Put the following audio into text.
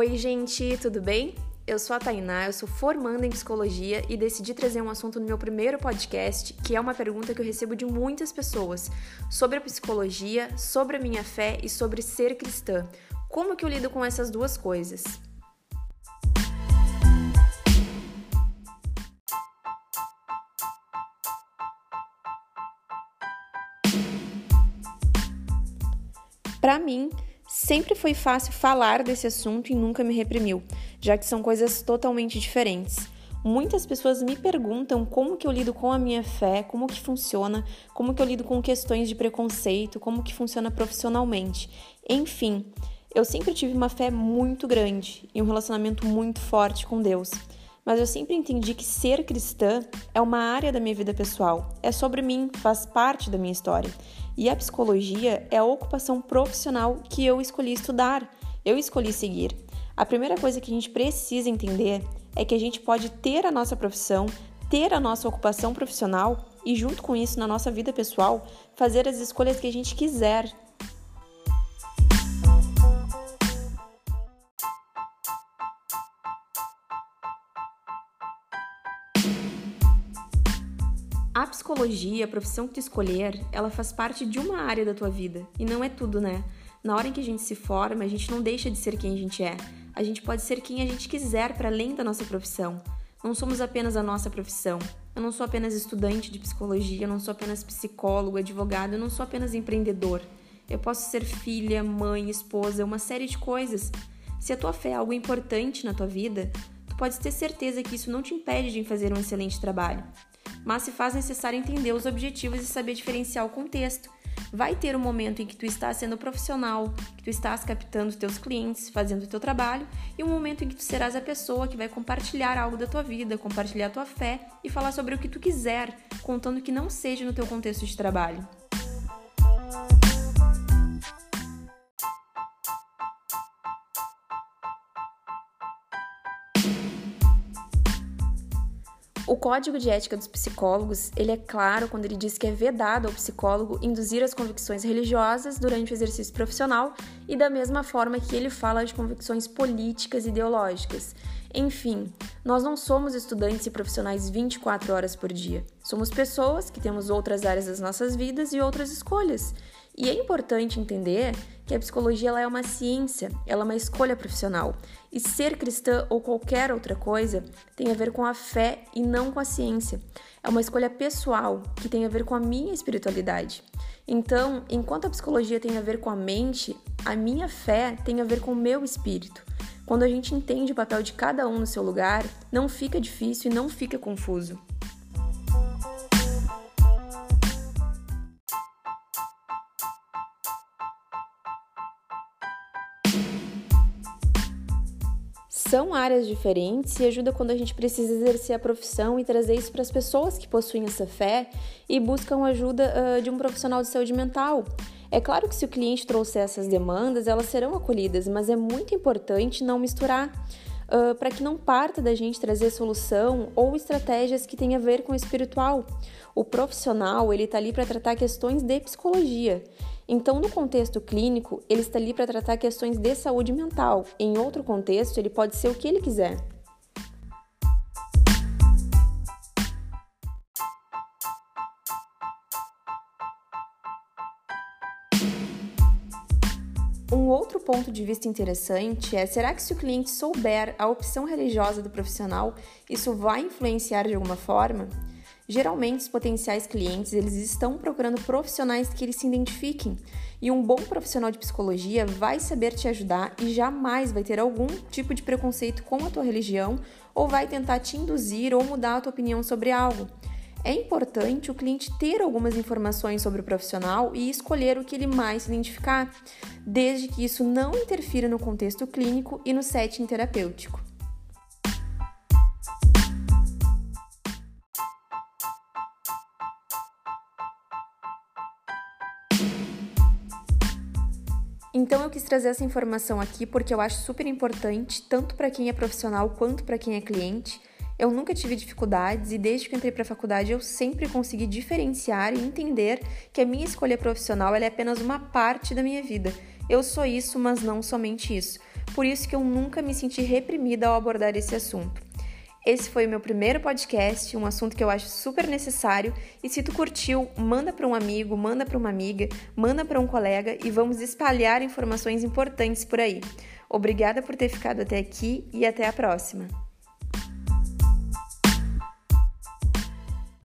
Oi, gente, tudo bem? Eu sou a Tainá, eu sou formanda em psicologia e decidi trazer um assunto no meu primeiro podcast, que é uma pergunta que eu recebo de muitas pessoas sobre a psicologia, sobre a minha fé e sobre ser cristã. Como que eu lido com essas duas coisas? Para mim, sempre foi fácil falar desse assunto e nunca me reprimiu, já que são coisas totalmente diferentes. Muitas pessoas me perguntam como que eu lido com a minha fé, como que funciona, como que eu lido com questões de preconceito, como que funciona profissionalmente. Enfim, eu sempre tive uma fé muito grande e um relacionamento muito forte com Deus. Mas eu sempre entendi que ser cristã é uma área da minha vida pessoal, é sobre mim, faz parte da minha história. E a psicologia é a ocupação profissional que eu escolhi estudar, eu escolhi seguir. A primeira coisa que a gente precisa entender é que a gente pode ter a nossa profissão, ter a nossa ocupação profissional e, junto com isso, na nossa vida pessoal, fazer as escolhas que a gente quiser. A psicologia, a profissão que tu escolher, ela faz parte de uma área da tua vida e não é tudo, né? Na hora em que a gente se forma, a gente não deixa de ser quem a gente é. A gente pode ser quem a gente quiser para além da nossa profissão. Não somos apenas a nossa profissão. Eu não sou apenas estudante de psicologia, eu não sou apenas psicólogo, advogado, eu não sou apenas empreendedor. Eu posso ser filha, mãe, esposa, uma série de coisas. Se a tua fé é algo importante na tua vida, tu podes ter certeza que isso não te impede de fazer um excelente trabalho mas se faz necessário entender os objetivos e saber diferenciar o contexto. Vai ter um momento em que tu estás sendo profissional, que tu estás captando teus clientes, fazendo o teu trabalho, e um momento em que tu serás a pessoa que vai compartilhar algo da tua vida, compartilhar a tua fé e falar sobre o que tu quiser, contando que não seja no teu contexto de trabalho. O Código de Ética dos Psicólogos, ele é claro quando ele diz que é vedado ao psicólogo induzir as convicções religiosas durante o exercício profissional e da mesma forma que ele fala de convicções políticas e ideológicas. Enfim, nós não somos estudantes e profissionais 24 horas por dia. Somos pessoas que temos outras áreas das nossas vidas e outras escolhas. E é importante entender que a psicologia ela é uma ciência, ela é uma escolha profissional. E ser cristã ou qualquer outra coisa tem a ver com a fé e não com a ciência. É uma escolha pessoal que tem a ver com a minha espiritualidade. Então, enquanto a psicologia tem a ver com a mente, a minha fé tem a ver com o meu espírito. Quando a gente entende o papel de cada um no seu lugar, não fica difícil e não fica confuso. São áreas diferentes e ajuda quando a gente precisa exercer a profissão e trazer isso para as pessoas que possuem essa fé e buscam ajuda uh, de um profissional de saúde mental. É claro que se o cliente trouxer essas demandas, elas serão acolhidas, mas é muito importante não misturar. Uh, para que não parta da gente trazer solução ou estratégias que tenham a ver com o espiritual. O profissional ele está ali para tratar questões de psicologia então, no contexto clínico, ele está ali para tratar questões de saúde mental. Em outro contexto, ele pode ser o que ele quiser. Um outro ponto de vista interessante é: será que se o cliente souber a opção religiosa do profissional, isso vai influenciar de alguma forma? Geralmente, os potenciais clientes eles estão procurando profissionais que eles se identifiquem. E um bom profissional de psicologia vai saber te ajudar e jamais vai ter algum tipo de preconceito com a tua religião ou vai tentar te induzir ou mudar a tua opinião sobre algo. É importante o cliente ter algumas informações sobre o profissional e escolher o que ele mais se identificar, desde que isso não interfira no contexto clínico e no setting terapêutico. Então eu quis trazer essa informação aqui porque eu acho super importante, tanto para quem é profissional quanto para quem é cliente. Eu nunca tive dificuldades e desde que entrei para a faculdade eu sempre consegui diferenciar e entender que a minha escolha profissional é apenas uma parte da minha vida Eu sou isso, mas não somente isso. Por isso que eu nunca me senti reprimida ao abordar esse assunto. Esse foi o meu primeiro podcast, um assunto que eu acho super necessário. E se tu curtiu, manda para um amigo, manda para uma amiga, manda para um colega e vamos espalhar informações importantes por aí. Obrigada por ter ficado até aqui e até a próxima.